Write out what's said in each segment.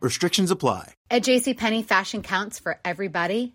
Restrictions apply. At JCPenney, fashion counts for everybody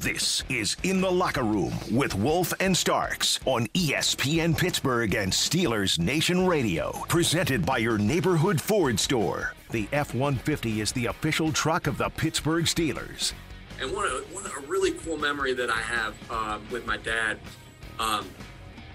This is In the Locker Room with Wolf and Starks on ESPN Pittsburgh and Steelers Nation Radio. Presented by your neighborhood Ford store. The F 150 is the official truck of the Pittsburgh Steelers. And one, one a really cool memory that I have uh, with my dad um,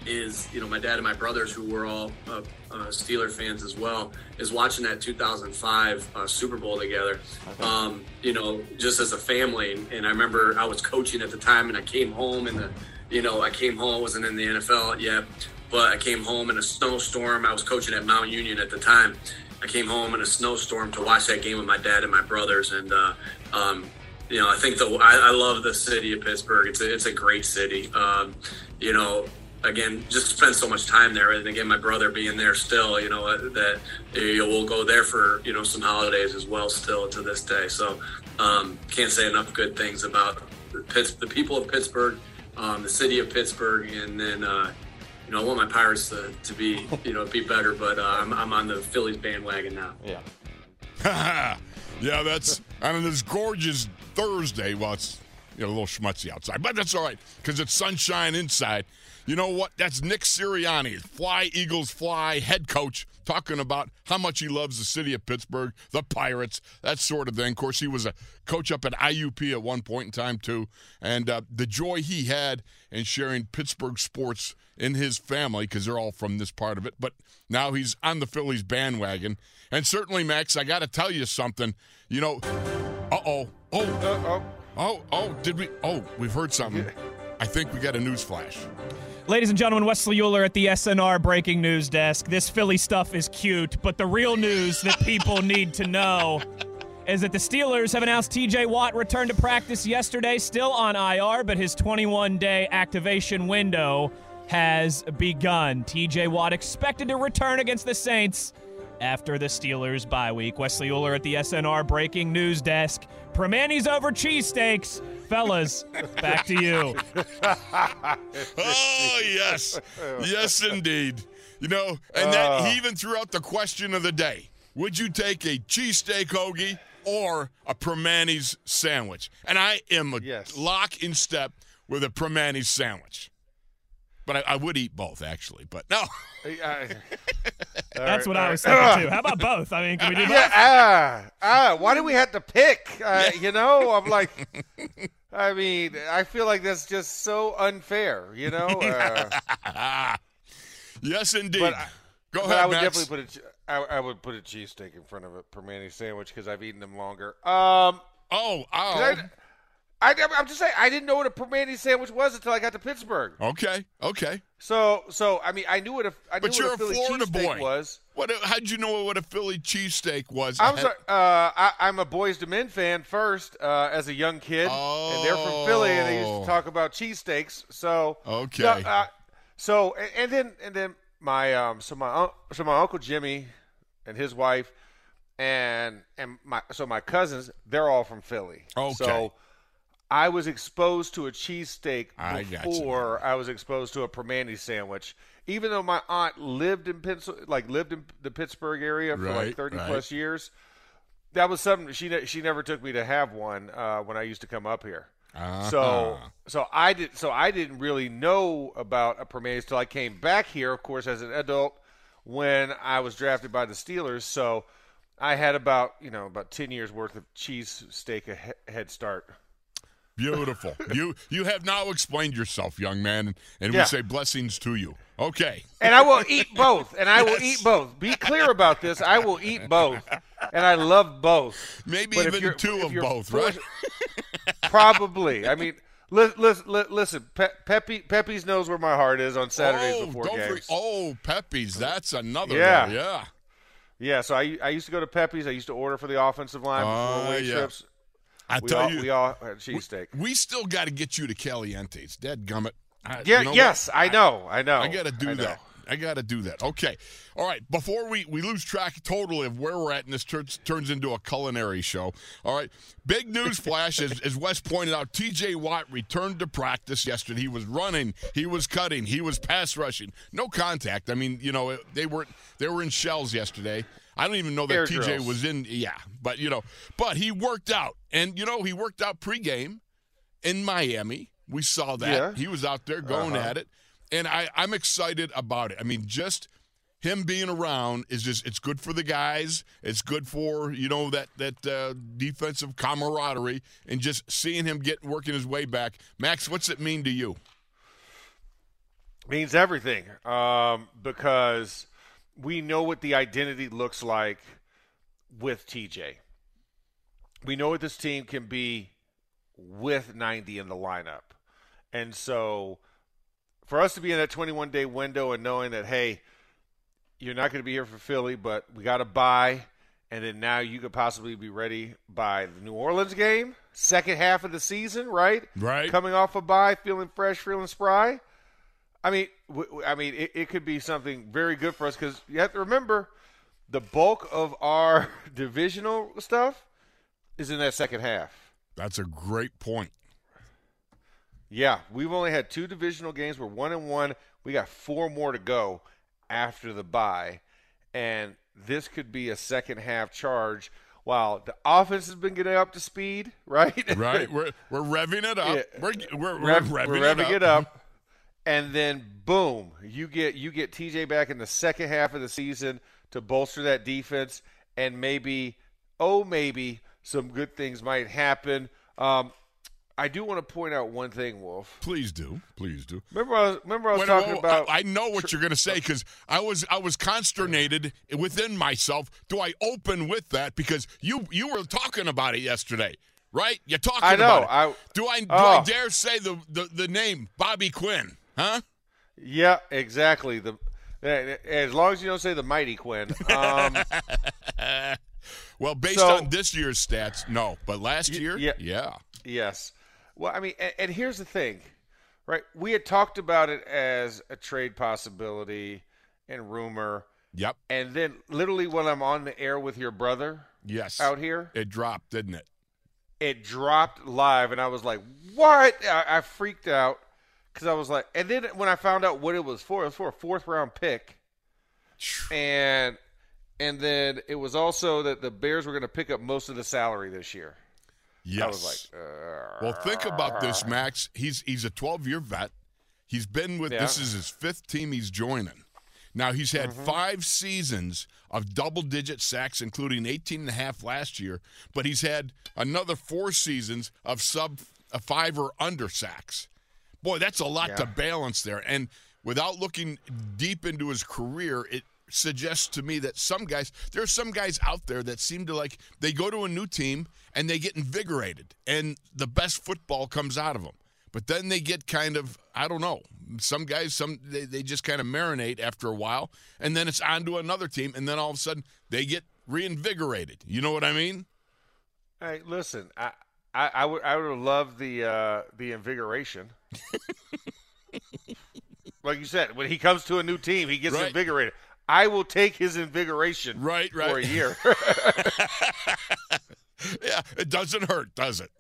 is, you know, my dad and my brothers, who were all uh, uh, Steeler fans as well, is watching that 2005 uh, Super Bowl together. Um, you know, just as a family. And I remember I was coaching at the time, and I came home, and the, you know, I came home, wasn't in the NFL yet, but I came home in a snowstorm. I was coaching at Mount Union at the time. I came home in a snowstorm to watch that game with my dad and my brothers, and uh, um, you know, I think the I, I love the city of Pittsburgh. It's a, it's a great city. Um, you know, again, just spend so much time there, and again, my brother being there still. You know, uh, that you know, we'll go there for you know some holidays as well, still to this day. So um, can't say enough good things about the, Pitts, the people of Pittsburgh, um, the city of Pittsburgh, and then. Uh, you know, I want my Pirates to, to be, you know, be better, but uh, I'm, I'm on the Phillies bandwagon now. Yeah. yeah, that's on this gorgeous Thursday. Well, it's you know, a little schmutzy outside, but that's all right because it's sunshine inside. You know what? That's Nick Sirianni, Fly Eagles Fly head coach, talking about how much he loves the city of Pittsburgh, the Pirates, that sort of thing. Of course, he was a coach up at IUP at one point in time too, and uh, the joy he had in sharing Pittsburgh sports in his family because they're all from this part of it. But now he's on the Phillies bandwagon, and certainly, Max, I got to tell you something. You know, uh oh, oh, oh, oh, oh, did we? Oh, we've heard something. I think we got a news flash. Ladies and gentlemen, Wesley Euler at the SNR breaking news desk. This Philly stuff is cute, but the real news that people need to know is that the Steelers have announced TJ Watt returned to practice yesterday, still on IR, but his 21 day activation window has begun. TJ Watt expected to return against the Saints after the Steelers bye week. Wesley Euler at the SNR breaking news desk. Primanti's over cheesesteaks. Fellas, back to you. Oh, yes. Yes, indeed. You know, and that he ah. even threw out the question of the day Would you take a cheesesteak hoagie or a Primanti's sandwich? And I am a Yes. lock in step with a Primanti's sandwich. But I, I would eat both, actually. But no. That's what I was thinking too. How about both? I mean, can we do both? Yeah, ah, ah, why do we have to pick? Uh, you know, I'm like, I mean, I feel like that's just so unfair, you know? Uh, yes, indeed. but I- Go but ahead, I would Max. definitely put a, che- I, I would put a cheesesteak in front of a Primanti sandwich because I've eaten them longer. Um, oh, 'cause oh. I, I'm just saying, I didn't know what a Primanti sandwich was until I got to Pittsburgh. Okay, okay. So, so I mean, I knew what a, I knew But you're what a a Philly Florida cheesesteak boy. was. What? How'd you know what a Philly cheesesteak was? I'm sorry. Uh, I, I'm a Boyz II Men fan first uh, as a young kid, and they're from Philly, and they used Oh. to talk about cheesesteaks. So Okay. So, uh, so and, and then and then my um so my so my uncle Jimmy and his wife and and my so my cousins they're all from Philly. Okay. So I was exposed to a cheesesteak I before I was exposed to a Primanti sandwich. Even though my aunt lived in Pencil, like lived in the Pittsburgh area for Right, like thirty right. plus years, that was something she ne- she never took me to have one uh, when I used to come up here. So Uh-huh. so I did so I didn't really know about a Primanti's till I came back here, of course, as an adult when I was drafted by the Steelers. So I had about you know about ten years worth of cheese steak head start. Beautiful. you you have now explained yourself, young man, and, and Yeah. we say blessings to you. Okay. And I will eat both. And I will eat both. Be clear about this. I will eat both. And I love both. Maybe But even two of both, forced- right? Probably. I mean, li- li- li- listen, Pe- Pepe Pepe's knows where my heart is on Saturdays oh, before games. oh, Pepe's. That's another. Yeah. one. Yeah. Yeah, so I, I used to go to Pepe's. I used to order for the offensive line before ah, away yeah. trips. I We tell all, you, we all had cheesesteak. we still got to get you to Caliente's. Dead gummit. I, Yeah, you know yes, what? I know, I know. I got to do that. I got to do that. Okay. All right. Before we, we lose track totally of where we're at and this turns, turns into a culinary show. All right. Big news flash, as, as Wes pointed out, TJ Watt returned to practice yesterday. He was running, he was cutting, he was pass rushing. No contact. I mean, you know, they were they were in shells yesterday. I don't even know that Air TJ drills. was in. Yeah. But, you know, but he worked out. And, you know, he worked out pregame in Miami. We saw that. Yeah. He was out there going Uh-huh. at it. And I, I'm excited about it. I mean, just him being around is just it's good for the guys. It's good for, you know, that that uh, defensive camaraderie and just seeing him get working his way back. Max, what's it mean to you? means everything um, because we know what the identity looks like with TJ. We know what this team can be with 90 in the lineup. And so for us to be in that 21 day window and knowing that, hey, you're not going to be here for Philly, but we got to bye. And then now you could possibly be ready by the New Orleans game, second half of the season, right? Right. Coming off a bye, feeling fresh, feeling spry. I mean, I mean, it, it could be something very good for us because you have to remember the bulk of our divisional stuff is in that second half. That's a great point. Yeah, we've only had two divisional games. We're one and one. We got four more to go after the bye, and this could be a second half charge. While the offense has been getting up to speed, right? Right? we're we're revving it up. Yeah. We're, we're, we're Rev- revving, we're revving it up. and then boom, you get you get TJ back in the second half of the season to bolster that defense, and maybe oh maybe some good things might happen. Um, I do want to point out one thing, Wolf. Please do. Please do. Remember, I was, remember I was Wait, talking about. I, I know what you're going to say because I was I was consternated within myself. Do I open with that because you you were talking about it yesterday, right? You're talking I know, about it. I- do I do I Oh. dare say the, the the name Bobby Quinn? Huh? yeah, exactly. The eh, as long as you don't say the mighty Quinn. Um, Well, based So- on this year's stats, no. But last year, yeah. yeah. Yes. Well, I mean, and, and here's the thing, right? We had talked about it as a trade possibility and rumor, Yep. and then literally when I'm on the air with your brother Yes. out here, It dropped, didn't it? it dropped live, and I was like, "What?" I, I freaked out because I was like, and then when I found out what it was for, it was for a fourth round pick, and and then it was also that the Bears were going to pick up most of the salary this year. Yes. I was like, uh, Well, think about this, Max. He's he's a 12 year vet. He's been with Yeah. this is his fifth team he's joining. Now he's had Mm-hmm. five seasons of double digit sacks, including 18 and a half last year, but he's had another four seasons of sub a five or under sacks. Boy, that's a lot to balance there. And without looking deep into his career, it suggests to me that some guys, there are some guys out there that seem to like, they go to a new team and they get invigorated and the best football comes out of them. But then they get kind of, I don't know, some guys, some they, they just kind of marinate after a while and then it's on to another team and then all of a sudden they get reinvigorated. You know what I mean? Hey, listen, I, I, I would I would have loved the uh, the invigoration. Like you said, when he comes to a new team, he gets Right. invigorated. I will take his invigoration Right, for a year. Yeah, it doesn't hurt, does it?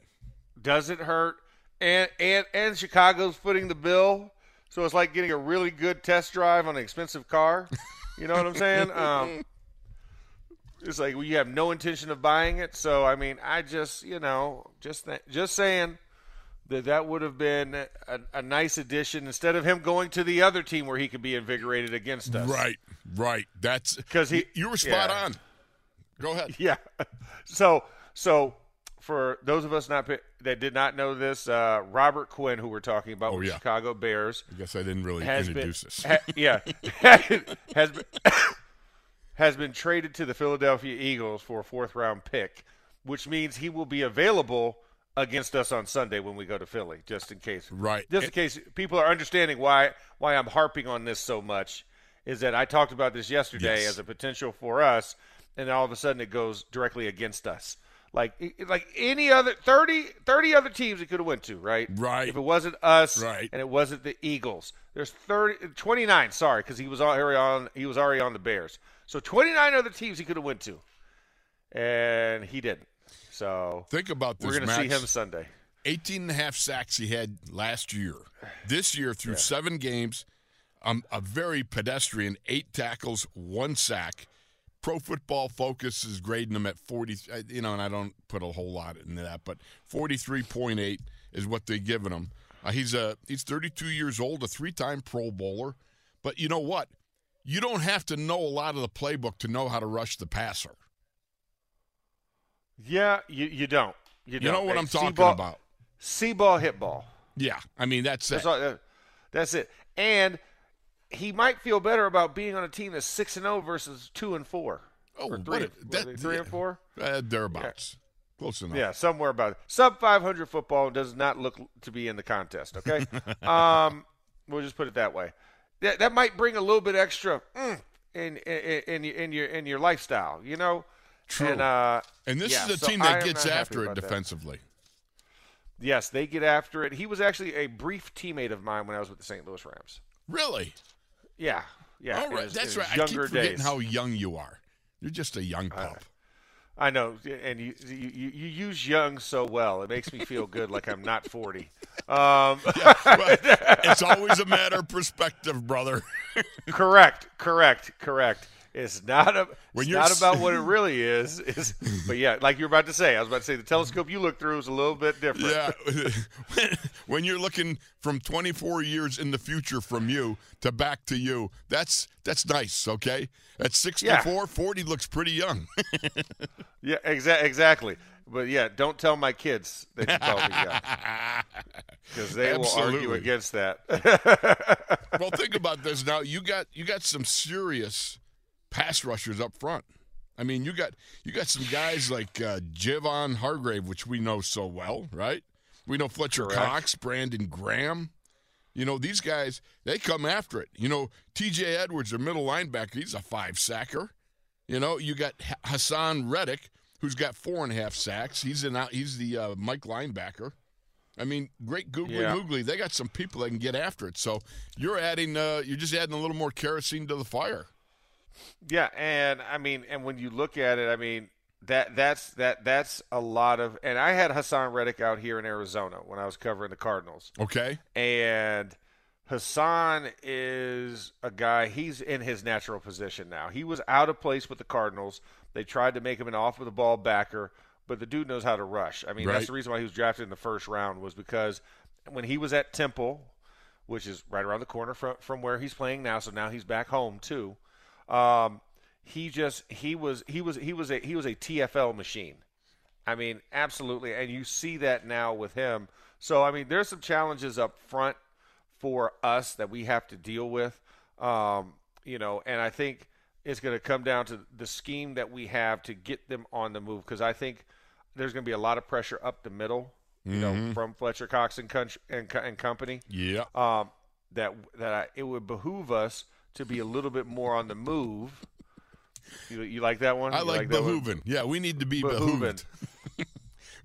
Does it hurt? And and and Chicago's footing the bill, so it's like getting a really good test drive on an expensive car. You know what I'm saying? Um, it's like we have no intention of buying it. So I mean, I just you know just th- just saying that that would have been a, a nice addition instead of him going to the other team where he could be invigorated against us. Right, right. That's 'Cause he- You were spot yeah. on. Go ahead. Yeah. So so for those of us not that did not know this, uh, Robert Quinn, who we're talking about Oh, with yeah. Chicago Bears, I guess I didn't really introduce been this. ha- yeah has been has been traded to the Philadelphia Eagles for a fourth round pick, which means he will be available against us on Sunday when we go to Philly, just in case. Right. Just in case people are understanding why why I'm harping on this so much is that I talked about this yesterday Yes. as a potential for us, and all of a sudden it goes directly against us. Like like any other 30, 30 other teams it could have went to, right? Right. If it wasn't us, Right. and it wasn't the Eagles. There's 30, 29, sorry, because he was already on he was already on the Bears. So 29 other teams he could have went to, and he didn't. So Think about this, we're going to see him Sunday. 18 and a half sacks he had last year. This year, through seven games, um, a very pedestrian eight tackles, one sack. Pro Football Focus is grading him at 40, uh, you know, and I don't put a whole lot into that, but 43.8 is what they're giving him. Uh, he's a he's 32 years old, a three-time Pro Bowler. But you know what? You don't have to know a lot of the playbook to know how to rush the passer. Yeah, you you don't. You, You don't. know what Hey, I'm talking see-ball- about? See ball, hit ball. Yeah, I mean that's it. That's, all, uh, that's it. And he might feel better about being on a team that's six and zero versus two and four. Oh, or three, and- what that- three and four. Uh, thereabouts. Close enough. Yeah, somewhere about it. sub 500 football does not look to be in the contest. Okay, um, we'll just put it that way. That that might bring a little bit extra mm, in, in in in your in your lifestyle. You know. True. And, uh, And this yeah, is a so team that gets after it about that. defensively. Yes, they get after it. He was actually a brief teammate of mine when I was with the St. Louis Rams. Really? Yeah, yeah. All in right. his- That's right. his I keep Younger forgetting days. how young you are. You're just a young pup. I know, and you, you you you use young so well. It makes me feel good, like I'm not 40. Um, Well, it's always a matter of perspective, brother. correct, correct, correct. It's not a, When it's you're not about what it really is. Is but yeah, like you're about to say, I was about to say the telescope you look through is a little bit different. yeah. when, when you're looking from 24 years in the future from you to back to you, that's that's nice, okay? At 64, 40 looks pretty young. Yeah, exa- exactly. But yeah, don't tell my kids that you call me young because they will argue against that. well, think about this now. You got you got some serious pass rushers up front. I mean, you got you got some guys like uh, Javon Hargrave, which we know so well, right? We know Fletcher Correct. Cox, Brandon Graham. You know these guys; they come after it. You know, T.J. Edwards, their middle linebacker, he's a five sacker. You know, you got Haason Reddick, who's got four and a half sacks. He's an out, he's the uh, Mike linebacker. I mean, great googly Yeah. moogly. They got some people that can get after it. So you're adding, uh, you're just adding a little more kerosene to the fire. Yeah, and I mean, and when you look at it, I mean that that's that that's a lot of. And I had Haason Reddick out here in Arizona when I was covering the Cardinals, Okay. and Haason is a guy. He's in his natural position now. He was out of place with the Cardinals. They tried to make him an off of the ball backer, but the dude knows how to rush. I mean, Right. that's the reason why he was drafted in the first round was because when he was at Temple, which is right around the corner from from where he's playing now. So now he's back home too. Um, he just he was he was he was a he was a TFL machine. I mean, absolutely, and you see that now with him. So I mean, there's some challenges up front for us that we have to deal with. Um, you know, and I think it's going to come down to the scheme that we have to get them on the move because I think there's going to be a lot of pressure up the middle. You know, from Fletcher Cox and, and, and company Yeah. um, that that I, it would behoove us to be a little bit more on the move. You, you like that one? I like, one? behooving. Yeah, we need to be Behooving.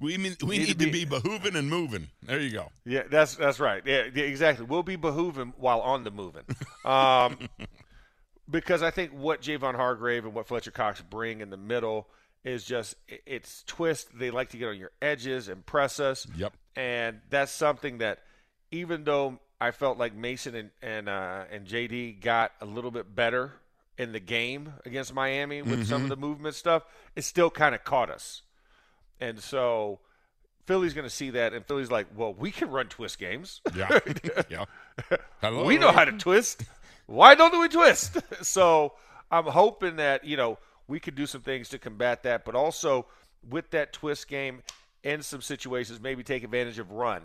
we mean, we Need need, to be- be behooving and moving. There you go. Yeah, that's that's right. Yeah, yeah, exactly. We'll be behooving while on the moving. Um, because I think what Javon Hargrave and what Fletcher Cox bring in the middle is just it's twist. They like to get on your edges and press us. Yep. and that's something that even though I felt like Mason and and uh, and JD got a little bit better in the game against Miami with some of the movement stuff, it still kind of caught us. And so Philly's going to see that, and Philly's like, "Well, we can run twist games. Yeah. yeah. Hello. we know how to twist. Why don't we twist?" so I'm hoping that you know we could do some things to combat that, but also with that twist game, in some situations, maybe take advantage of run,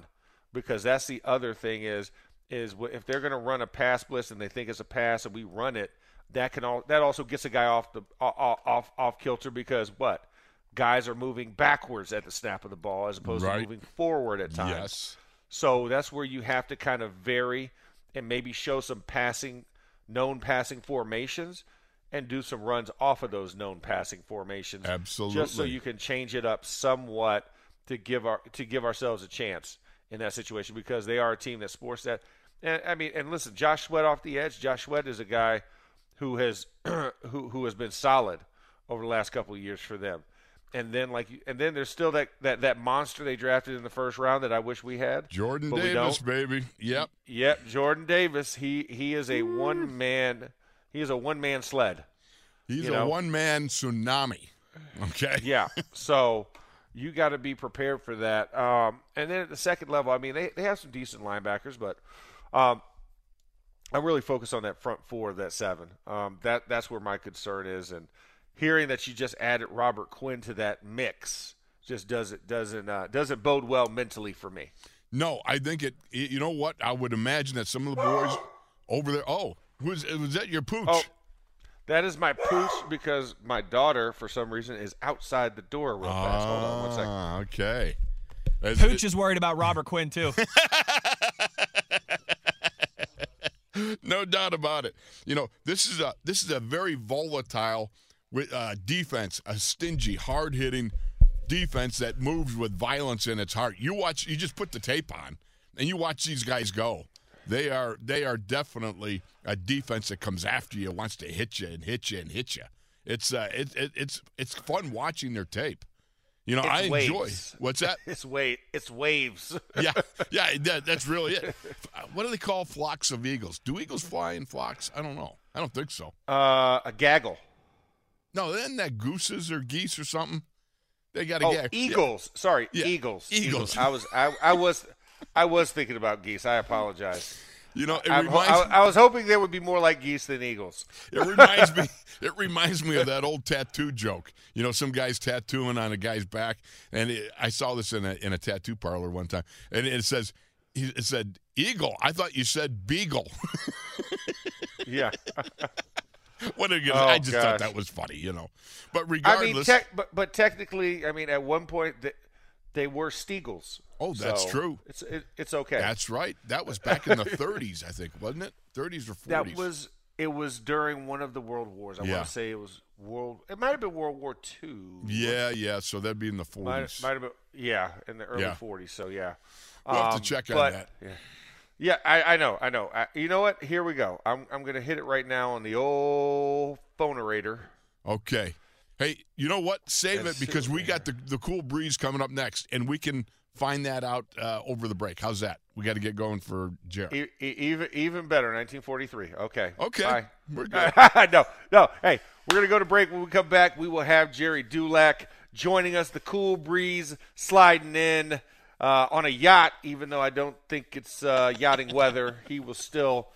because that's the other thing is is if they're going to run a pass blitz and they think it's a pass and we run it, that can all that also gets a guy off the off off, off kilter because what guys are moving backwards at the snap of the ball as opposed Right. to moving forward at times. Yes. So that's where you have to kind of vary and maybe show some passing, known passing formations, and do some runs off of those known passing formations. Absolutely. Just so you can change it up somewhat to give our to give ourselves a chance in that situation because they are a team that sports that. And I mean, and listen, Josh Sweat off the edge. Josh Sweat is a guy who has who who has been solid over the last couple of years for them. And then like and then there's still that, that, that monster they drafted in the first round that I wish we had. Jordan but we Davis, don't. baby. Yep. Yep, Jordan Davis. He he is a one man. He is a one man sled. He's You a one man tsunami. Okay. Yeah. so you got to be prepared for that. Um, and then at the second level, I mean, they they have some decent linebackers, but um, I'm really focused on that front four of that seven. Um, that that's where my concern is, and hearing that you just added Robert Quinn to that mix just doesn't doesn't uh, doesn't bode well mentally for me. No, I think it. You know what? I would imagine that some of the boys over there. Oh, was was that your pooch? Oh, that is my pooch because my daughter, for some reason, is outside the door real fast. Hold on one second. Ah, Okay. That's- Pooch is worried about Robert Quinn too. no doubt about it. You know, this is a this is a very volatile with uh, defense, a stingy, hard hitting defense that moves with violence in its heart. You watch, you just put the tape on, and you watch these guys go. They are they are definitely a defense that comes after you, wants to hit you and hit you and hit you. It's uh, it, it, it's it's fun watching their tape. You know, It's I enjoy. waves. What's that? It's wave. It's waves. yeah, yeah, that, that's really it. What do they call flocks of eagles? Do eagles fly in flocks? I don't know. I don't think so. Uh, a gaggle. No, isn't that gooses or geese or something? They got a Oh, gag. eagles. Sorry, Yeah. eagles. Eagles. I was I, I was I was thinking about geese. I apologize. You know, reminds, I, I was hoping they would be more like geese than eagles. it reminds me. It reminds me of that old tattoo joke. You know, some guy's tattooing on a guy's back, and it, I saw this in a in a tattoo parlor one time, and it says, it said eagle. I thought you said beagle. Yeah. what you? Oh, I just thought that was funny. You know, but I regardless, mean, tech, but but technically, I mean, at one point they, they were steagles. Oh, that's So true. It's it, it's okay. that's right. That was back in the 30s, I think, wasn't it? 30s or 40s. that was it was during one of the world wars. I Yeah. want to say it was world. It might have been World War Two. Yeah, yeah. So that'd be in the 40s. Might, might have been, yeah, in the early Yeah. 40s. So yeah, We'll have to Um, check on but- that. Yeah, yeah I, I know, I know. I, you know what? Here we go. I'm I'm gonna hit it right now on the old phonerator. Okay. Hey, you know what? Save Let's it because we got the, the cool breeze coming up next, and we can find that out uh, over the break. How's that? We got to get going for Jared. E- e- even even better, 1943. Okay. Okay. Bye. We're good. no, no. Hey, we're gonna go to break. When we come back, we will have Gerry Dulac joining us. The cool breeze sliding in uh, on a yacht. Even though I don't think it's uh, yachting weather, he will still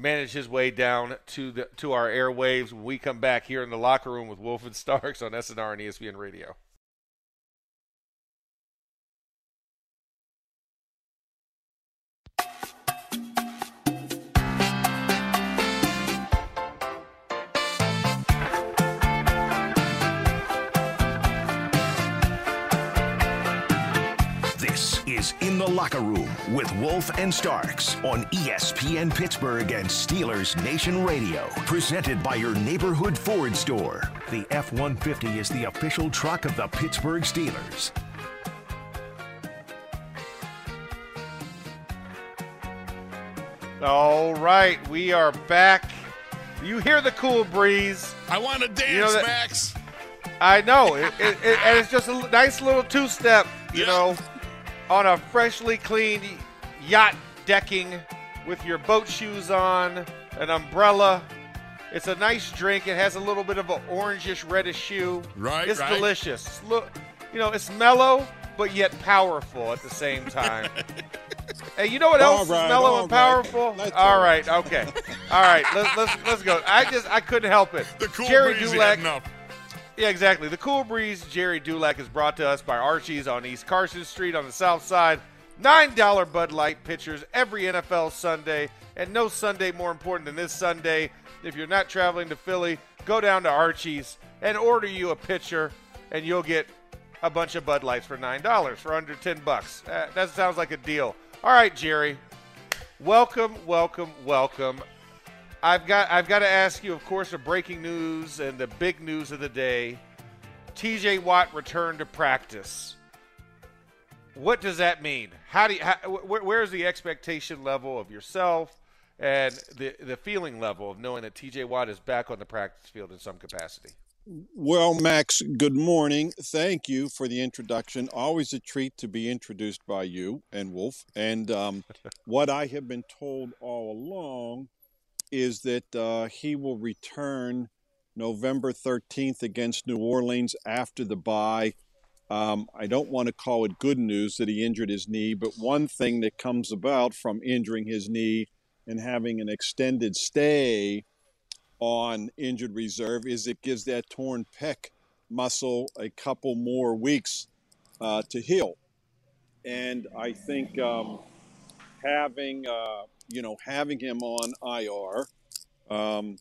manage his way down to the to our airwaves when we come back here in the locker room with Wolf and Starks on SNR and ESPN Radio. This is In the Locker Room with Wolf and Starks on ESPN Pittsburgh and Steelers Nation Radio. Presented by your neighborhood Ford store. The F 150 is the official truck of the Pittsburgh Steelers. All right, we are back. You hear the cool breeze. I want to dance, You know that- Max. I know, it, it, it, and it's just a nice little two-step. You Yeah. know, on a freshly cleaned yacht decking with your boat shoes on, an umbrella. It's a nice drink. It has a little bit of an orangish reddish hue. Right, It's right. delicious. Look, you know, it's mellow but yet powerful at the same time. hey, you know what else right, is mellow and right. powerful? Let's all okay, all right. Let's let's let's go. I just I couldn't help it. The cool Gerry breeze Dulac. Yeah, exactly. The Cool Breeze Gerry Dulac is brought to us by Archie's on East Carson Street on the south side. $9 Bud Light pitchers every NFL Sunday, and no Sunday more important than this Sunday. If you're not traveling to Philly, go down to Archie's and order you a pitcher, and you'll get a bunch of Bud Lights for $9 for under 10 bucks. Uh, that sounds like a deal. All right, Gerry. Welcome, welcome, welcome. I've got I've got to ask you, of course, the breaking news and the big news of the day. T.J. Watt returned to practice. What does that mean? How do you, how, where, where's the expectation level of yourself and the the feeling level of knowing that T.J. Watt is back on the practice field in some capacity? Well, Max, good morning. Thank you for the introduction. Always a treat to be introduced by you and Wolf. And um, what I have been told all along is that uh, he will return November 13th against New Orleans after the bye. Um, I don't want to call it good news that he injured his knee, but one thing that comes about from injuring his knee and having an extended stay on injured reserve is it gives that torn pec muscle a couple more weeks uh, to heal. And I think um, having uh, you know having him on IR, um,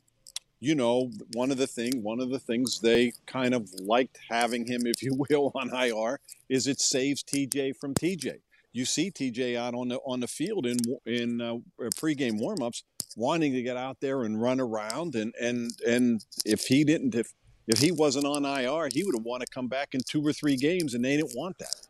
you know, one of the thing one of the things they kind of liked having him, if you will, on IR is it saves TJ from TJ. You see TJ out on the on the field in in uh, pregame warmups, wanting to get out there and run around, and and and if he didn't if if he wasn't on IR, he would have want to come back in two or three games, and they didn't want that.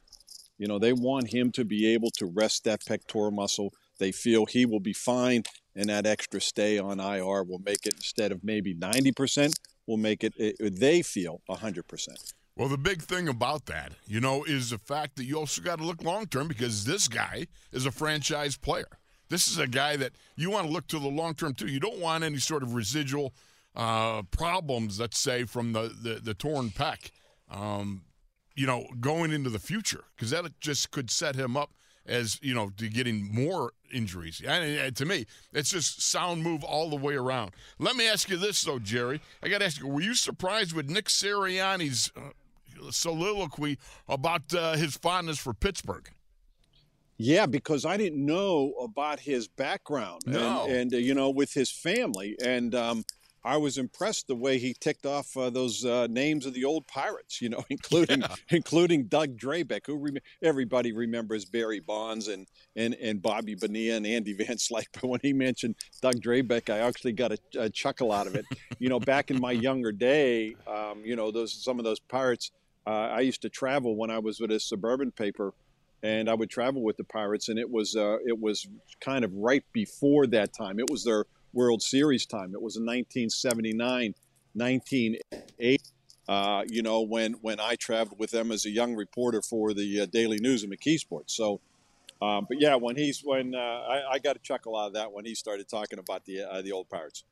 You know, they want him to be able to rest that pectoral muscle. They feel he will be fine, and that extra stay on IR will make it instead of maybe 90%, will make it, they feel 100%. Well, the big thing about that, you know, is the fact that you also got to look long term because this guy is a franchise player. This is a guy that you want to look to the long term too. You don't want any sort of residual uh, problems, let's say, from the the, the torn pec, um, you know, going into the future because that just could set him up as you know to getting more injuries. And, and to me, it's just sound move all the way around. Let me ask you this though, Gerry. I got to ask you: Were you surprised with Nick Sirianni's uh, soliloquy about uh, his fondness for Pittsburgh? Yeah, because I didn't know about his background No. and, and uh, you know with his family, and um, I was impressed the way he ticked off uh, those uh, names of the old pirates, you know, including including Doug Drabek, who rem- everybody remembers Barry Bonds and and and Bobby Bonilla and Andy Van Slyke. But when he mentioned Doug Drabek, I actually got a, a chuckle out of it. You know, back in my younger day, um, you know, those some of those pirates. Uh, I used to travel when I was with a suburban paper and I would travel with the Pirates, and it was uh, it was kind of right before that time. It was their World Series time. It was in 1979, 1980. Uh, you know, when when I traveled with them as a young reporter for the uh, Daily News and McKeesport. So, um, but yeah, when he's when uh, I, I got a chuckle out of that when he started talking about the uh, the old Pirates.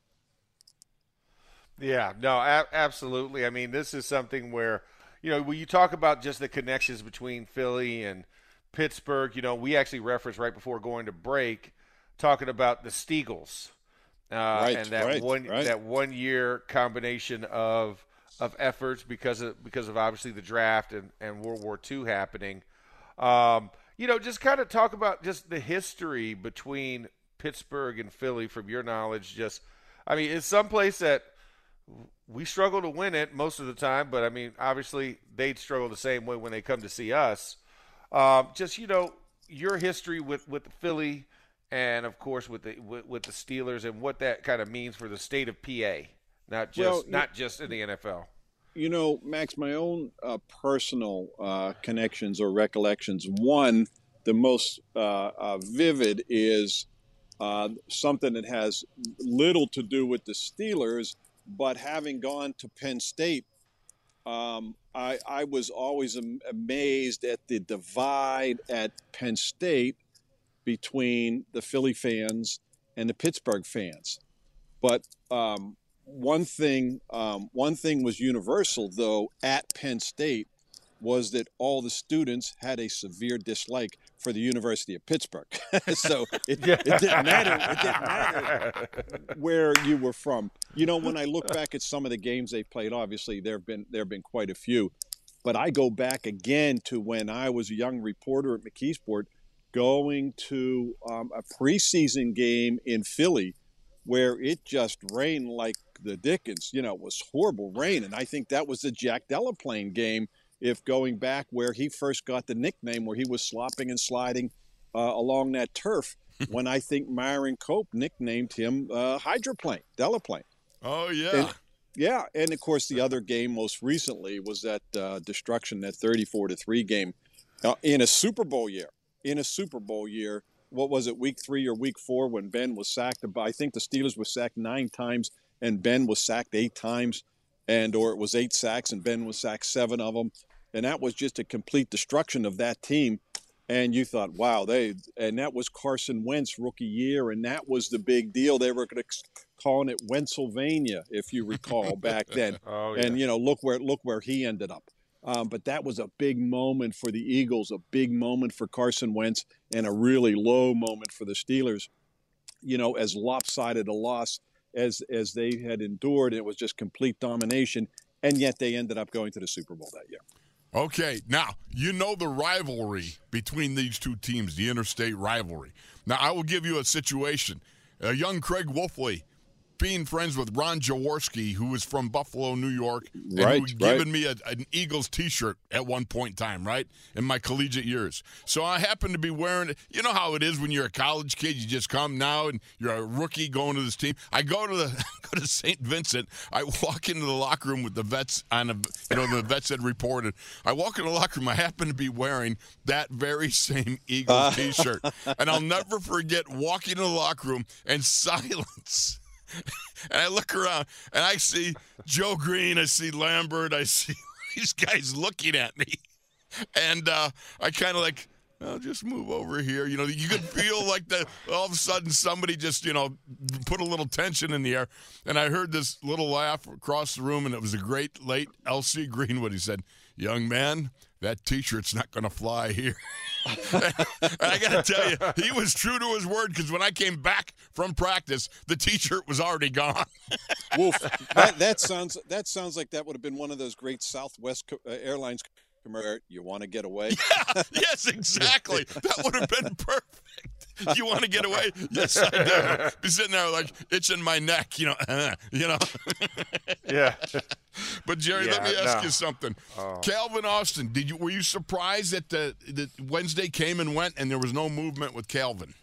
Yeah, no, a- absolutely. I mean, this is something where, you know, when you talk about just the connections between Philly and Pittsburgh, you know, we actually referenced right before going to break, talking about the Steagles, uh, Right, and that right, one right. that one year combination of of efforts because of because of obviously the draft and, and World War II happening. Um, you know, just kind of talk about just the history between Pittsburgh and Philly from your knowledge. Just, I mean, it's someplace that we struggle to win it most of the time, but I mean, obviously they struggle the same way when they come to see us. Um, just you know, your history with with Philly, and of course with the with, with the Steelers, and what that kind of means for the state of PA, not just Well, not just in the NFL. You know, Max, my own uh, personal uh, connections or recollections. One, the most uh, uh, vivid is uh, something that has little to do with the Steelers, but having gone to Penn State Um, I, I was always am- amazed at the divide at Penn State between the Philly fans and the Pittsburgh fans. But um, one thing, um, one thing was universal though at Penn State was that all the students had a severe dislike for the University of Pittsburgh. so it, it didn't matter. It didn't matter where you were from. You know, when I look back at some of the games they've played, obviously there have been there have been quite a few. But I go back again to when I was a young reporter at McKeesport, going to um, a preseason game in Philly, where it just rained like the Dickens. You know, it was horrible rain, and I think that was the Jack Deloplaine game if going back where he first got the nickname, where he was slopping and sliding uh, along that turf, when I think Myron Cope nicknamed him uh, Hydroplane, Deloplaine. Oh yeah. And, yeah, and of course the other game most recently was that uh, destruction, that thirty-four to three game, uh, in a Super Bowl year. In a Super Bowl year, what was it, week three or week four, when Ben was sacked? I think the Steelers were sacked nine times, and Ben was sacked eight times, and or it was eight sacks, and Ben was sacked seven of them and that was just a complete destruction of that team. And you thought, wow, they and that was Carson Wentz rookie year, and that was the big deal. They were calling it Wentzylvania, if you recall back then. oh, yeah. and you know, look where look where he ended up. Um, but that was a big moment for the Eagles, a big moment for Carson Wentz, and a really low moment for the Steelers. You know, as lopsided a loss as as they had endured, it was just complete domination, and yet they ended up going to the Super Bowl that year. Okay, now you know the rivalry between these two teams, the interstate rivalry. Now I will give you a situation. A young Craig Wolfley being friends with Ron Jaworski, who was from Buffalo, New York, and Right, who had given right. me a, an Eagles T-shirt at one point in time, right in my collegiate years. So I happened to be wearing. it. You know how it is when you're a college kid. You just come now and you're a rookie going to this team. I go to the go to St. Vincent. I walk into the locker room with the vets on a you know the vets had reported. I walk in the locker room. I happen to be wearing that very same Eagles uh. T-shirt, and I'll never forget walking in the locker room and silence. And I look around and I see Joe Greene, I see Lambert, I see these guys looking at me. And uh, I kind of like, I'll just move over here. You know, you could feel like that all of a sudden somebody just, you know, put a little tension in the air. And I heard this little laugh across the room, and it was a great late L.C. Greenwood. He said, Young man, that t shirt's not going to fly here. I got to tell you, he was true to his word because when I came back from practice, the t shirt was already gone. Wolf, that, that sounds that sounds like that would have been one of those great Southwest uh, Airlines commercials. You want to get away? yes, exactly. That would have been perfect. You want to get away? Yes, I do. Be sitting there like itching my neck, you know, you know. Yeah. But Gerry, let me ask no. you something. Oh. Calvin Austin, did you were you surprised that the that Wednesday came and went and there was no movement with Calvin?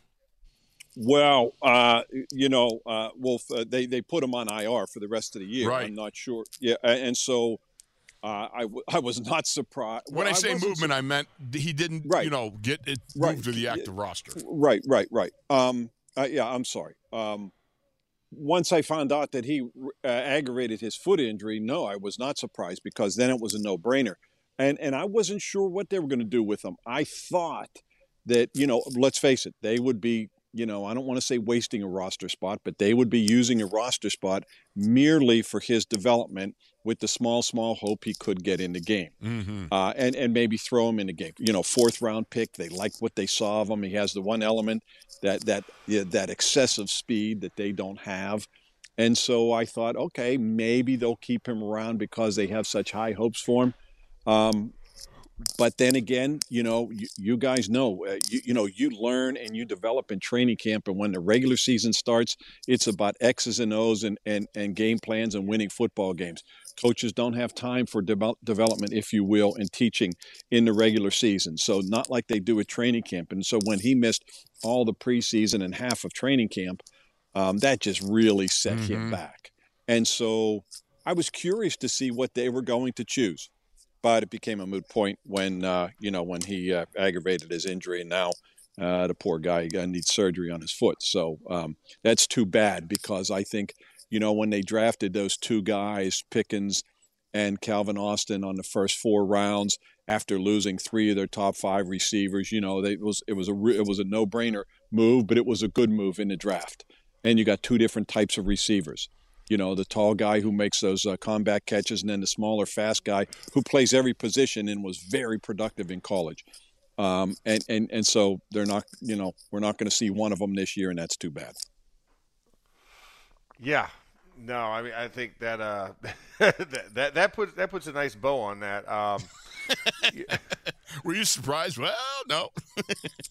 Well, uh, you know, uh, Wolf, uh, they they put him on IR for the rest of the year. Right. I'm not sure. Yeah, and so uh, I w- I was not surprised. When Well, I say wasn't movement, I meant he didn't, Right. you know, get it Right. moved to the active roster. Right, right, right. Um, uh, yeah, I'm sorry. Um, once I found out that he uh, aggravated his foot injury, no, I was not surprised because then it was a no-brainer, and and I wasn't sure what they were going to do with him. I thought that you know, let's face it, they would be. You know, I don't want to say wasting a roster spot, but they would be using a roster spot merely for his development with the small, small hope he could get in the game Mm-hmm. uh, and and maybe throw him in the game. You know, fourth round pick. They like what they saw of him. He has the one element that that yeah, that excessive speed that they don't have, and so I thought, okay, maybe they'll keep him around because they have such high hopes for him. Um, but then again, you know, you, you guys know, uh, you, you know, you learn and you develop in training camp, and when the regular season starts, it's about X's and O's and and, and game plans and winning football games coaches don't have time for devel- development, if you will, and teaching in the regular season. So not like they do at training camp. And so when he missed all the preseason and half of training camp, um, that just really set him Mhm. back. And so I was curious to see what they were going to choose, but it became a moot point when uh, you know when he uh, aggravated his injury, and now. Uh, the poor guy needs surgery on his foot, so um, that's too bad because I think you know, when they drafted those two guys, Pickens and Calvin Austin on the first four rounds after losing three of their top five receivers. You know, they, it was it was a re- it was a no brainer move, but it was a good move in the draft. And you got two different types of receivers. You know, the tall guy who makes those uh, combat catches, and then the smaller, fast guy who plays every position and was very productive in college. Um, and, and, and so they're not, you know, we're not going to see one of them this year, and that's too bad. Yeah. No, I mean, I think that uh, that, that that puts that puts a nice bow on that. Um, Were you surprised? Well, no. no,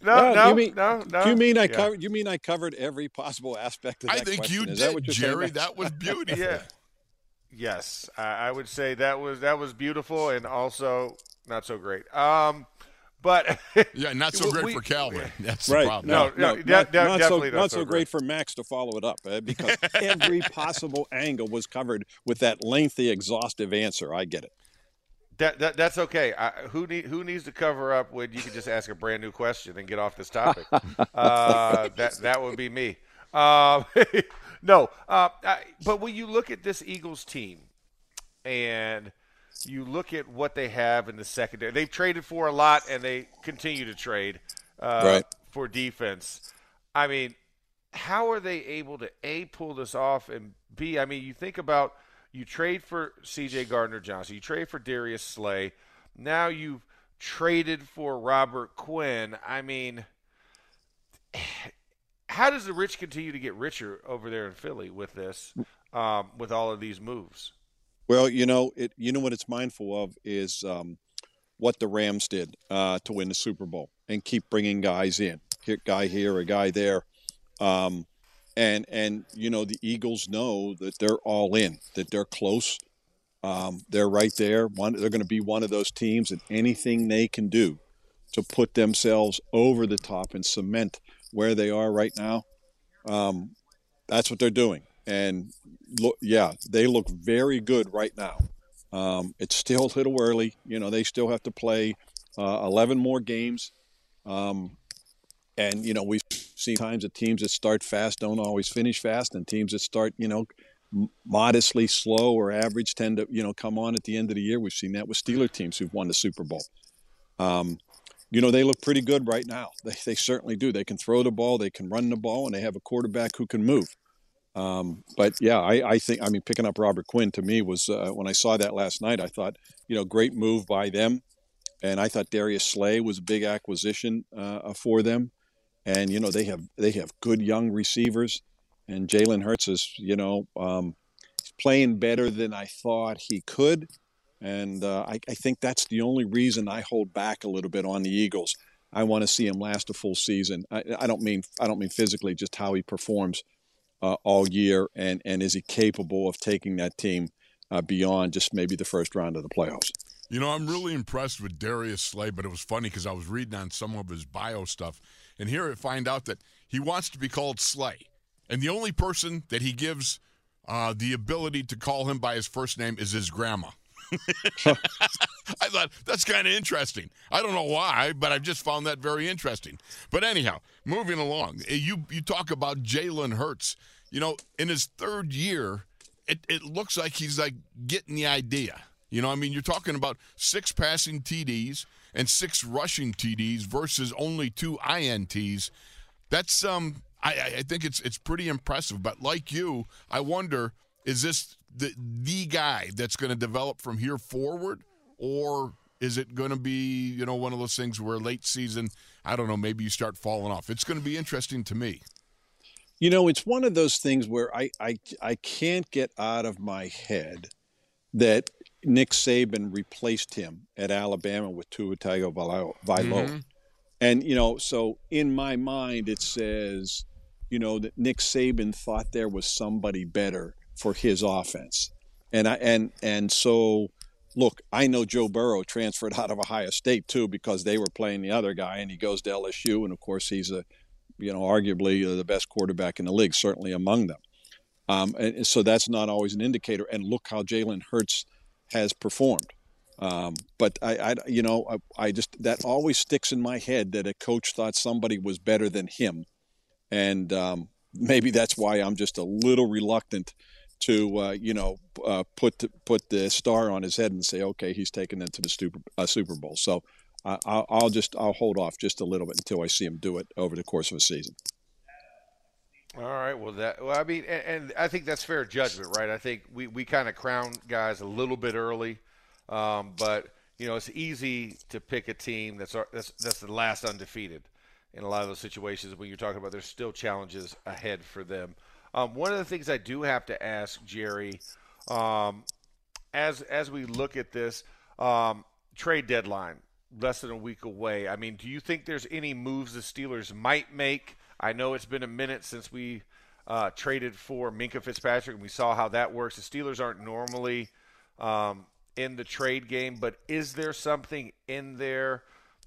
Well, no, you mean, no, no. You mean I Yeah. covered? You mean I covered every possible aspect of I think question? you Is that did, what you're saying, Gerry. That was beautiful. Yeah. Yes, I, I would say that was that was beautiful and also not so great. Um, but Yeah, not so great we- for Calvin. That's Right. the problem. No, No, no, no, de- not, de- not so, definitely not not so so great great. for Max to follow it up eh, because every possible angle was covered with that lengthy, exhaustive answer. I get it. That, that that's okay. I, who need who needs to cover up when you can just ask a brand new question and get off this topic? uh, that that would be me. Um, no, uh, I, but when you look at this Eagles team and you look at what they have in the secondary, they've traded for a lot and they continue to trade uh, Right. for defense. I mean, how are they able to a pull this off and b? I mean, you think about you trade for C.J. Gardner Johnson, you trade for Darius Slay, now you've traded for Robert Quinn. I mean, how does the rich continue to get richer over there in Philly with this, um, with all of these moves? Well, you know, it. You know what it's mindful of is um, what the Rams did uh, to win the Super Bowl and keep bringing guys in, here, guy here, a guy there, um, and and you know the Eagles know that they're all in, that they're close, um, they're right there. One, they're going to be one of those teams, and anything they can do to put themselves over the top and cement where they are right now, um, that's what they're doing. And look, yeah, they look very good right now. Um, it's still a little early. You know, they still have to play uh, 11 more games. Um, and, you know, we've seen times that teams that start fast don't always finish fast, and teams that start, you know, modestly slow or average tend to, you know, come on at the end of the year. We've seen that with Steeler teams who've won the Super Bowl. Um, you know, they look pretty good right now. They, they certainly do. They can throw the ball, they can run the ball, and they have a quarterback who can move. Um, but yeah, I, I think I mean picking up Robert Quinn to me was uh, when I saw that last night. I thought you know great move by them, and I thought Darius Slay was a big acquisition uh, for them, and you know they have they have good young receivers, and Jalen Hurts is you know um, playing better than I thought he could, and uh, I, I think that's the only reason I hold back a little bit on the Eagles. I want to see him last a full season. I, I don't mean I don't mean physically, just how he performs uh, all year, and and is he capable of taking that team uh, beyond just maybe the first round of the playoffs? You know, I'm really impressed with Darius Slay, but it was funny because I was reading on some of his bio stuff, and here I find out that he wants to be called Slay, and the only person that he gives uh, the ability to call him by his first name is his grandma. I thought that's kind of interesting. I don't know why, but I've just found that very interesting. But anyhow, moving along, eh, you you talk about Jalen Hurts. You know, in his third year, it, it looks like he's like getting the idea. You know, I mean, you're talking about six passing TDs and six rushing TDs versus only two INTs. That's um, I, I think it's it's pretty impressive. But like you, I wonder is this the the guy that's going to develop from here forward, or is it going to be you know one of those things where late season I don't know maybe you start falling off? It's going to be interesting to me. You know, it's one of those things where I I, I can't get out of my head that Nick Saban replaced him at Alabama with Tua Tagovailoa. Mhm. And you know, so in my mind, it says, you know, that Nick Saban thought there was somebody better for his offense, and I and and so, look, I know Joe Burrow transferred out of Ohio State too because they were playing the other guy, and he goes to LSU, and of course he's a, you know, arguably uh, the best quarterback in the league, certainly among them. Um, and so that's not always an indicator. And look how Jalen Hurts has performed. Um, but I, I, you know, I, I just that always sticks in my head that a coach thought somebody was better than him, and um, maybe that's why I'm just a little reluctant to uh, you know uh, put put the star on his head and say, okay, he's taking them to the Super uh, Super Bowl. So I'll, I'll just I'll hold off just a little bit until I see him do it over the course of a season. All right. Well, that. Well, I mean, and, and I think that's fair judgment, right? I think we, we kind of crown guys a little bit early, um, but you know, it's easy to pick a team that's that's that's the last undefeated in a lot of those situations when you're talking about there's still challenges ahead for them. Um, one of the things I do have to ask Gerry, um, as as we look at this um, trade deadline, less than a week away. I mean, do you think there's any moves the Steelers might make? I know it's been a minute since we uh, traded for Minkah Fitzpatrick, and we saw how that works. The Steelers aren't normally um, in the trade game, but is there something in there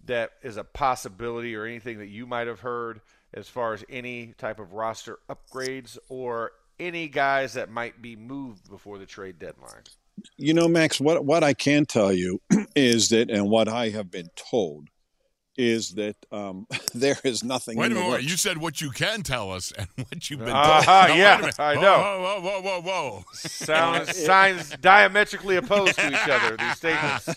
that is a possibility or anything that you might have heard as far as any type of roster upgrades or any guys that might be moved before the trade deadline? You know, Max, what what I can tell you is that, and what I have been told is that um, there is nothing. Wait in a minute. You said what you can tell us and what you've been Uh-huh, told. Now, yeah. I Whoa, know. Whoa, whoa, whoa, whoa, whoa. Sounds signs diametrically opposed to each other. These statements.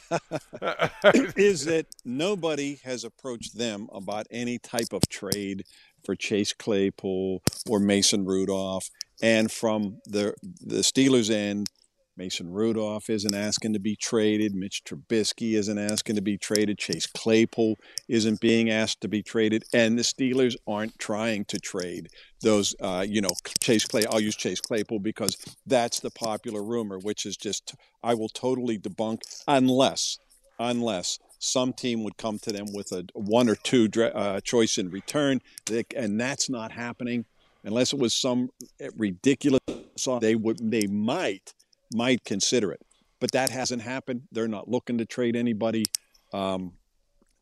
is that nobody has approached them about any type of trade for Chase Claypool or Mason Rudolph. And from the the Steelers' end, Mason Rudolph isn't asking to be traded. Mitch Trubisky isn't asking to be traded. Chase Claypool isn't being asked to be traded. And the Steelers aren't trying to trade those, uh, you know, Chase Clay. I'll use Chase Claypool because that's the popular rumor, which is just, I will totally debunk unless, unless some team would come to them with a one or two uh, choice in return. And that's not happening unless it was some ridiculous, they would, they might might consider it. But that hasn't happened. They're not looking to trade anybody. Um,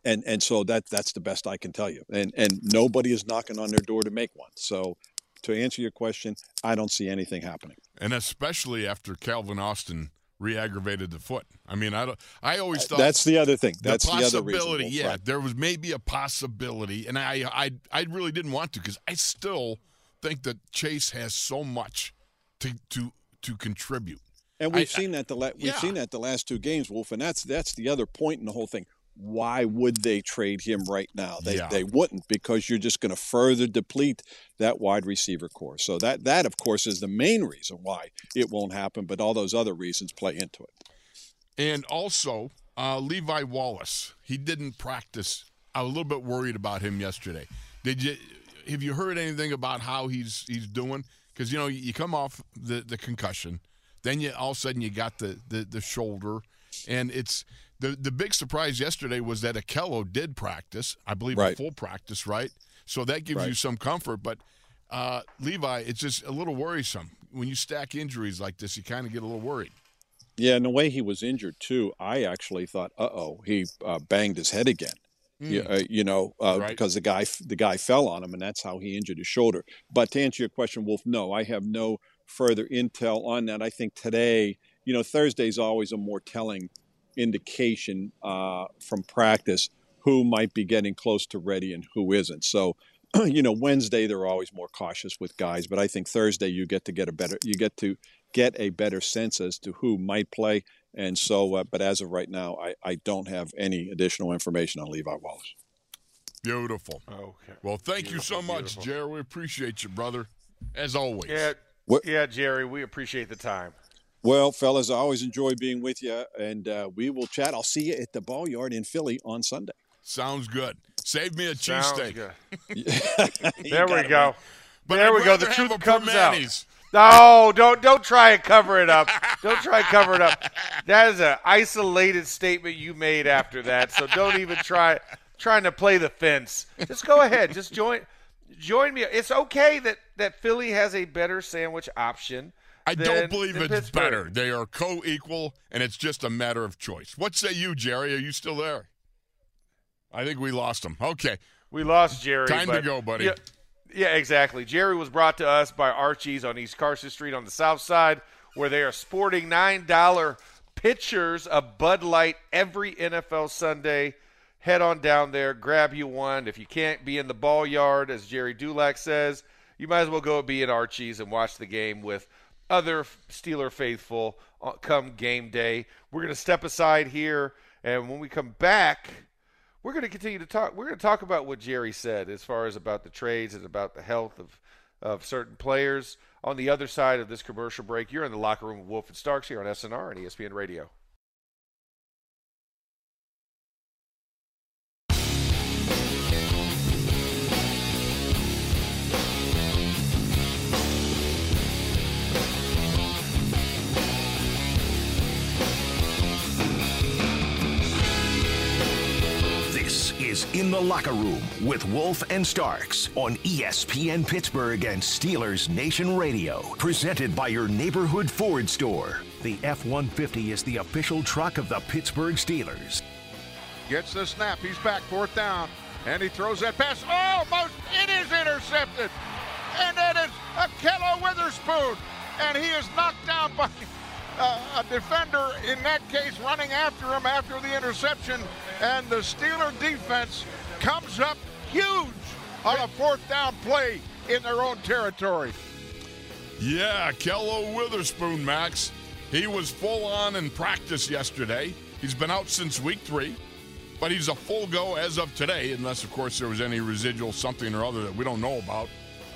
and and so that that's the best I can tell you. And and nobody is knocking on their door to make one. So to answer your question, I don't see anything happening. And especially after Calvin Austin re-aggravated the foot. I mean, I don't. I always thought That's the other thing. That's the, the possibility. Wolf, yeah, right. there was maybe a possibility, and I, I, I really didn't want to because I still think that Chase has so much to to to contribute. And we've I- seen that the la- we've yeah. seen that the last two games, Wolf, and that's that's the other point in the whole thing. Why would they trade him right now? They Yeah. they wouldn't because you're just going to further deplete that wide receiver corps. So that that of course is the main reason why it won't happen. But all those other reasons play into it. And also, uh, Levi Wallace, he didn't practice. I was a little bit worried about him yesterday. Did you have you heard anything about how he's he's doing? Because you know you come off the, the concussion, then you all of a sudden you got the, the, the shoulder, and it's the the big surprise yesterday was that Akello did practice. I believe a Right. full practice, right? So that gives you some comfort. But uh, Levi, it's just a little worrisome when you stack injuries like this. You kind of get a little worried. Yeah, and the way he was injured too, I actually thought, uh oh, he uh, banged his head again. Yeah, uh, you know, uh. Right. because the guy the guy fell on him, and that's how he injured his shoulder. But to answer your question, Wolf, no, I have no further intel on that. I think today, you know, Thursday is always a more telling indication uh, from practice who might be getting close to ready and who isn't. So, you know, Wednesday they're always more cautious with guys, but I think Thursday you get to get a better you get to get a better sense as to who might play. And so, uh, but as of right now, I, I don't have any additional information on Levi Wallace. Beautiful. Okay. Well, thank you so much, beautiful. Gerry. We appreciate you, brother, as always. Yeah. What- Yeah, Gerry, we appreciate the time. Well, fellas, I always enjoy being with you, and uh, we will chat. I'll see you at the Ball Yard in Philly on Sunday. Sounds good. Save me a Sounds cheesesteak. There we it, go. But there I'd we go. The truth comes out. No, don't don't try and cover it up. Don't try and cover it up. That is an isolated statement you made after that. So don't even try trying to play the fence. Just go ahead. Just join join me. It's okay that that Philly has a better sandwich option. I than- don't believe it's Pittsburgh. better. They are co-equal, and it's just a matter of choice. What say you, Gerry? Are you still there? I think we lost him. Okay. We lost Gerry. Time to go, buddy. Yeah, yeah, exactly. Gerry was brought to us by Archie's on East Carson Street on the south side, where they are sporting $9 pitchers of Bud Light every NFL Sunday. Head on down there, grab you one. If you can't be in the ball yard, as Gerry Dulac says, you might as well go be at Archie's and watch the game with other Steeler faithful uh, come game day. We're going to step aside here, and when we come back, we're going to continue to talk. We're going to talk about what Gerry said as far as about the trades and about the health of of certain players. On the other side of this commercial break, you're in the locker room with Wolf and Starks here on SNR and ESPN Radio. Is In the Locker Room with Wolf and Starks on ESPN Pittsburgh and Steelers Nation Radio. Presented by your neighborhood Ford store. The F 150 is the official truck of the Pittsburgh Steelers. Gets the snap. He's back, fourth down. And he throws that pass. Almost. It is intercepted. And it is Akello Witherspoon. And he is knocked down by a defender, in that case, running after him after the interception. And the Steeler defense comes up huge on a fourth down play in their own territory. Yeah, Kello Witherspoon, Max. He was full on in practice yesterday. He's been out since week three, but he's a full go as of today, unless, of course, there was any residual something or other that we don't know about,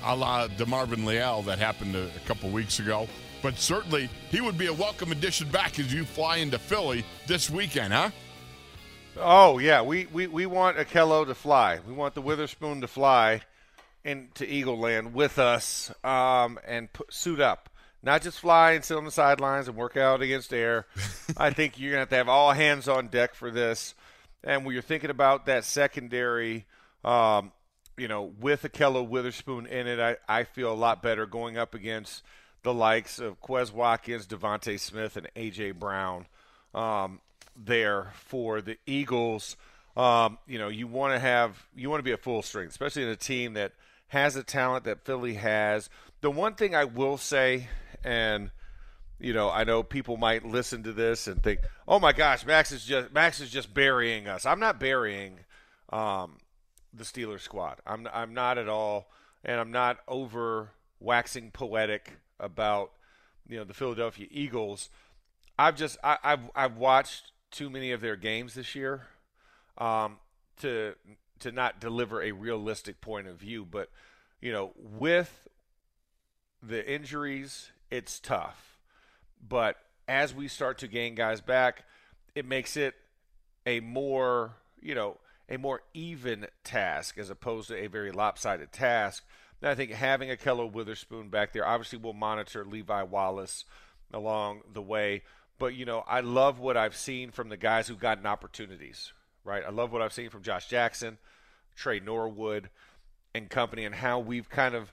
a la DeMarvin Leal that happened a couple weeks ago. But certainly, he would be a welcome addition back as you fly into Philly this weekend, huh? Oh yeah, we, we, we want Akello to fly. We want the Witherspoon to fly into Eagle Land with us um, and suit up. Not just fly and sit on the sidelines and work out against air. I think you're gonna have to have all hands on deck for this. And when you're thinking about that secondary, um, you know, with Akello Witherspoon in it, I, I feel a lot better going up against the likes of Quez Watkins, DeVonta Smith, and AJ Brown. Um, there for the Eagles. Um, you know, you want to have you want to be at full strength, especially in a team that has the talent that Philly has. The one thing I will say, and you know, I know people might listen to this and think, "Oh my gosh, Max is just Max is just burying us." I'm not burying um, the Steelers squad. I'm I'm not at all, and I'm not over waxing poetic about you know the Philadelphia Eagles. I've just I, I've I've watched too many of their games this year um, to to not deliver a realistic point of view. But you know, with the injuries, it's tough. But as we start to gain guys back, it makes it a more you know a more even task as opposed to a very lopsided task. And I think having a Kello Witherspoon back there, obviously, we'll monitor Levi Wallace along the way. But you know, I love what I've seen from the guys who've gotten opportunities. Right, I love what I've seen from Josh Jackson, Tre Norwood, and company, and how we've kind of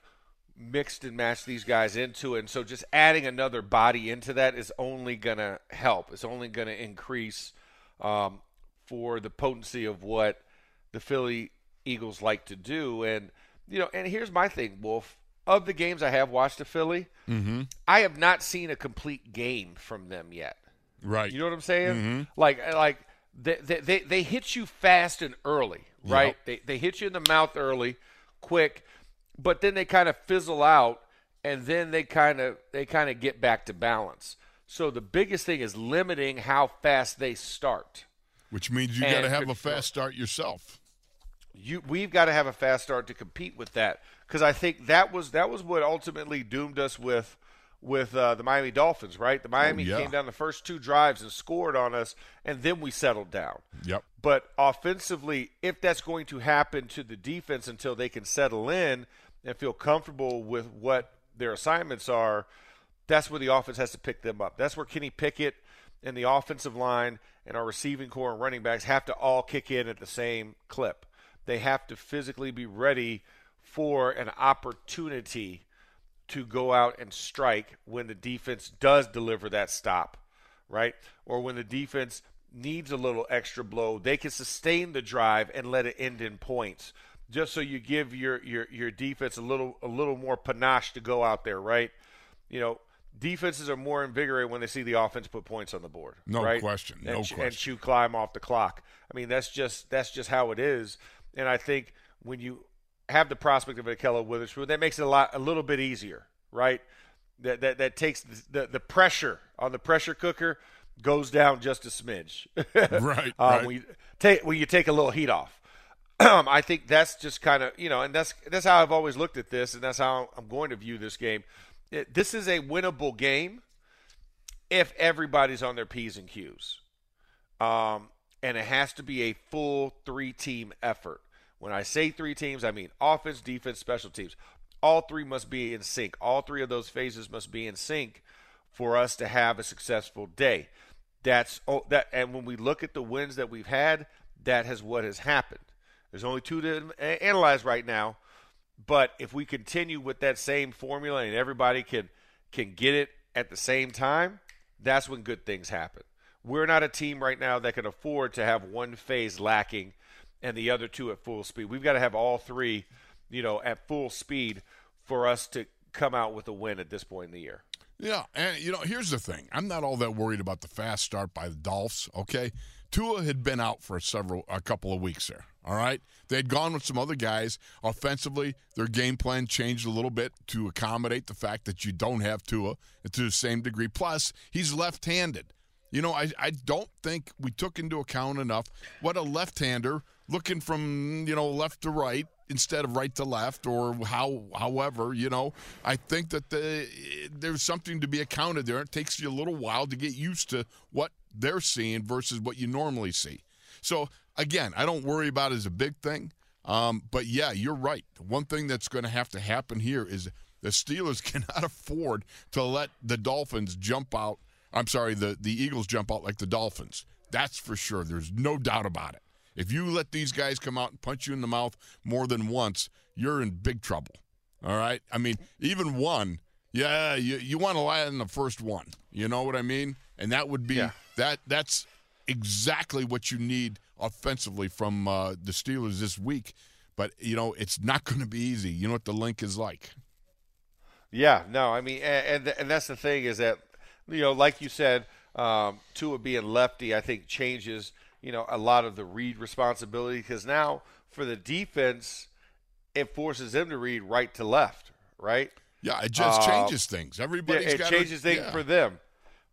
mixed and matched these guys into it. And so, just adding another body into that is only going to help. It's only going to increase um, for the potency of what the Philly Eagles like to do. And you know, and here's my thing, Wolf. Of the games I have watched to Philly, mm-hmm. I have not seen a complete game from them yet. Right. You know what I'm saying? Mm-hmm. Like, like they, they they hit you fast and early, right? Yep. They they hit you in the mouth early, quick, but then they kind of fizzle out, and then they kind of they kind of get back to balance. So the biggest thing is limiting how fast they start. Which means you got to have a fast start yourself. You we've got to have a fast start to compete with that because I think that was that was what ultimately doomed us with with uh, the Miami Dolphins, right? The Miami yeah. came down the first two drives and scored on us, and then we settled down. Yep. But offensively, if that's going to happen to the defense until they can settle in and feel comfortable with what their assignments are, that's where the offense has to pick them up. That's where Kenny Pickett and the offensive line and our receiving corps and running backs have to all kick in at the same clip. They have to physically be ready for an opportunity to go out and strike when the defense does deliver that stop, right? Or when the defense needs a little extra blow, they can sustain the drive and let it end in points. Just so you give your your your defense a little a little more panache to go out there, right? You know, defenses are more invigorated when they see the offense put points on the board. No right? question, no and, ch- And question. chew climb off the clock. I mean, that's just that's just how it is. And I think when you have the prospect of Akello Witherspoon, that makes it a lot a little bit easier, right? that that, that takes the, the, pressure on the pressure cooker goes down just a smidge. Right, Um, right. When you take when you take a little heat off. I think that's just kind of you know, and that's that's how I've always looked at this, and that's how I'm going to view this game. It- this is a winnable game if everybody's on their p's and q's, um, and it has to be a full three team effort. When I say three teams, I mean offense, defense, special teams. All three must be in sync. All three of those phases must be in sync for us to have a successful day. That's oh, that, and when we look at the wins that we've had, that has what has happened. There's only two to analyze right now, but if we continue with that same formula and everybody can can get it at the same time, that's when good things happen. We're not a team right now that can afford to have one phase lacking and the other two at full speed. We've got to have all three, you know, at full speed for us to come out with a win at this point in the year. Yeah, and you know, here's the thing. I'm not all that worried about the fast start by the Dolphs. Okay, Tua had been out for several, a couple of weeks there. All right, they had gone with some other guys. Offensively, their game plan changed a little bit to accommodate the fact that you don't have Tua to the same degree. Plus, he's left-handed. You know, I, I don't think we took into account enough what a left-hander looking from you know left to right instead of right to left or how however you know I think that the, there's something to be accounted there. It takes you a little while to get used to what they're seeing versus what you normally see. So again, I don't worry about it as a big thing. Um, but yeah, you're right. One thing that's going to have to happen here is the Steelers cannot afford to let the Dolphins jump out. I'm sorry, the, the Eagles jump out like the Dolphins. That's for sure. There's no doubt about it. If you let these guys come out and punch you in the mouth more than once, you're in big trouble. All right? I mean, even one, yeah, you, you want to lie in the first one. You know what I mean? And that would be Yeah. that that's exactly what you need offensively from uh, the Steelers this week. But you know, it's not going to be easy. You know what the link is like. Yeah, no, I mean, and and, and that's the thing is that you know, like you said, um, Tua being lefty, I think changes you know a lot of the read responsibility because now for the defense, it forces them to read right to left, right? Yeah, it just Uh, changes things. Everybody's yeah, it got changes things yeah. for them.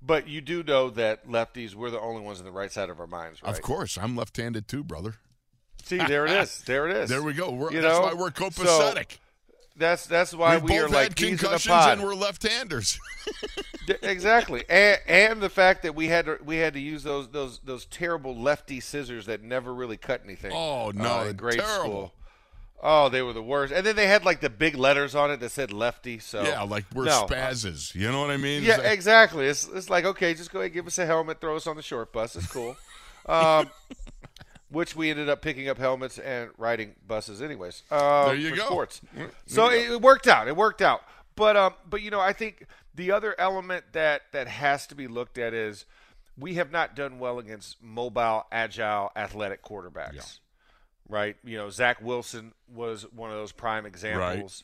But you do know that lefties, we're the only ones on the right side of our minds, right? Of course, I'm left-handed too, brother. See, there it is. There it is. There we go. We're, You that's know? why we're So, copacetic. That's that's why we both are like had peas in a concussions and we're left-handers. D- exactly, and and the fact that we had to we had to use those those those terrible lefty scissors that never really cut anything. Oh, no, uh, grade terrible. school. Oh, they were the worst. And then they had like the big letters on it that said lefty. So yeah, like we're no. spazzes. You know what I mean? Yeah, It's like- exactly. It's it's like okay, just go ahead, give us a helmet, throw us on the short bus. It's cool. um, which we ended up picking up helmets and riding buses, anyways. Uh, There you go. Sports. There So you it, it worked out. It worked out. But um, but you know, I think the other element that that has to be looked at is we have not done well against mobile, agile, athletic quarterbacks. Right? You know, Zach Wilson was one of those prime examples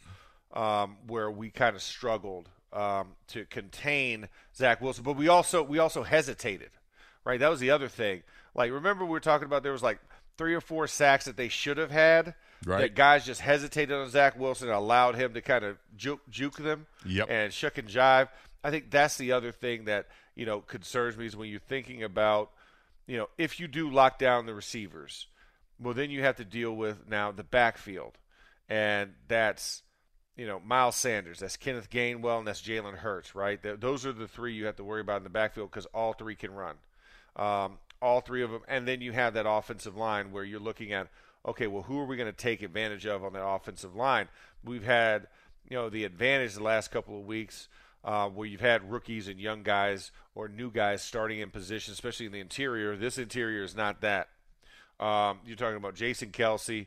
um, where we kind of struggled um, to contain Zach Wilson, but we also we also hesitated. Right? That was the other thing. Like, remember we were talking about there was like three or four sacks that they should have had. Right. That guys just hesitated on Zach Wilson and allowed him to kind of juke, juke them Yep. and shuck and jive. I think that's the other thing that you know concerns me is when you're thinking about you know if you do lock down the receivers, well then you have to deal with now the backfield, and that's you know Miles Sanders, that's Kenneth Gainwell, and that's Jalen Hurts, right? Those are the three you have to worry about in the backfield because all three can run, um, all three of them, and then you have that offensive line where you're looking at okay, well who are we going to take advantage of on that offensive line? We've had you know the advantage the last couple of weeks uh, where you've had rookies and young guys or new guys starting in position, especially in the interior. This interior is not that. Um, you're talking about Jason Kelce,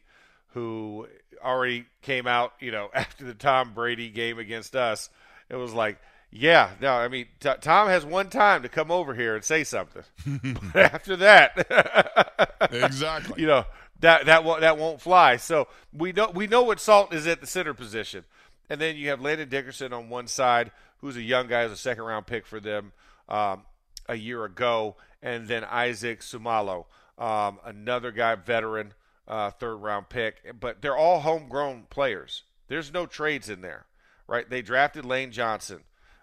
who already came out, you know, after the Tom Brady game against us. It was like, yeah, no, I mean, t- Tom has one time to come over here and say something. but after that, Exactly. you know, that that won't that won't fly. So we know we know what Salt is at the center position, and then you have Landon Dickerson on one side, who's a young guy, who's a second round pick for them um, a year ago, and then Isaac Seumalo, um, another guy, veteran, uh, third round pick. But they're all homegrown players. There's no trades in there, right? They drafted Lane Johnson.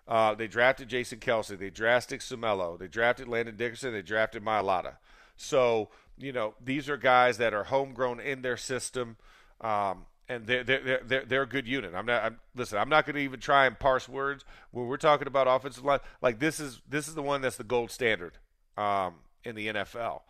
Uh, they drafted Jason Kelce. They drafted Seumalo. They drafted Landon Dickerson. They drafted Mailata. So, you know, these are guys that are homegrown in their system. Um, and they're, they're, they're, they're a good unit. I'm not. I'm, listen, I'm not going to even try and parse words when we're talking about offensive line. Like this is this is the one that's the gold standard um, in the NFL.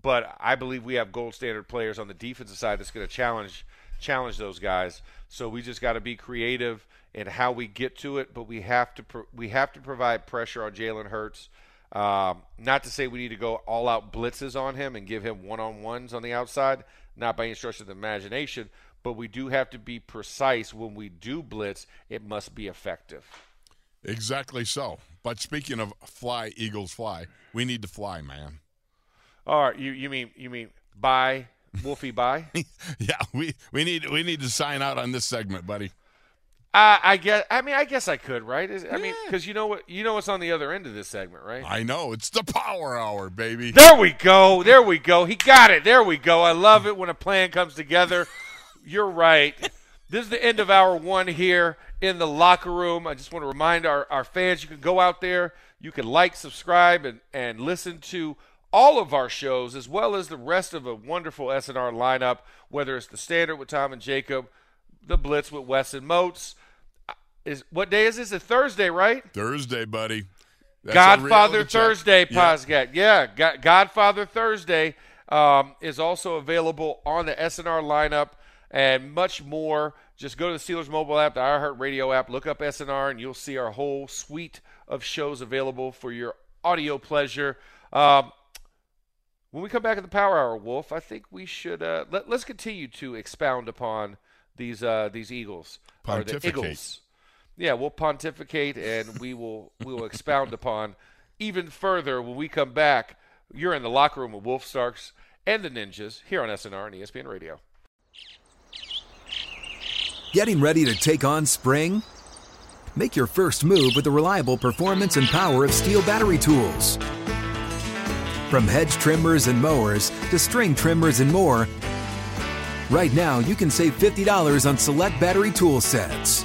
But I believe we have gold standard players on the defensive side that's going to challenge challenge those guys. So we just got to be creative in how we get to it. But we have to pro- we have to provide pressure on Jalen Hurts. Um, not to say we need to go all out blitzes on him and give him one on ones on the outside, not by any stretch of the imagination, but we do have to be precise when we do blitz. It must be effective. Exactly so. But speaking of fly, Eagles fly, we need to fly, man. All right, you you mean you mean bye, Wolfie bye? yeah, we, we need we need to sign out on this segment, buddy. Uh, I guess. I mean, I guess I could, right? Is, I mean, because you know what, you know what's on the other end of this segment, right? I know it's the Power Hour, baby. There we go. There we go. He got it. There we go. I love it when a plan comes together. You're right. This is the end of hour one here in the locker room. I just want to remind our, our fans you can go out there, you can like, subscribe, and, and listen to all of our shows as well as the rest of a wonderful SNR lineup, whether it's the standard with Tom and Jacob, the Blitz with Wes and Moats. Is what day is this? It's Thursday, right? Thursday, buddy. That's Godfather. Thursday, Yeah. Posgat. Yeah, Go- Godfather Thursday um, is also available on the SNR lineup and much more. Just go to the Steelers mobile app, the iHeart Radio app, look up SNR, and you'll see our whole suite of shows available for your audio pleasure. Um, when we come back at the Power Hour, Wolf, I think we should uh, let, let's continue to expound upon these uh, these Eagles or the Pontificate. Eagles. Yeah, we'll pontificate and we will we will expound upon even further when we come back. You're in the locker room with Wolf Starks and the Ninjas here on SNR and ESPN Radio. Getting ready to take on spring? Make your first move with the reliable performance and power of STIHL battery tools. From hedge trimmers and mowers to string trimmers and more, right now you can save $50 on select battery tool sets.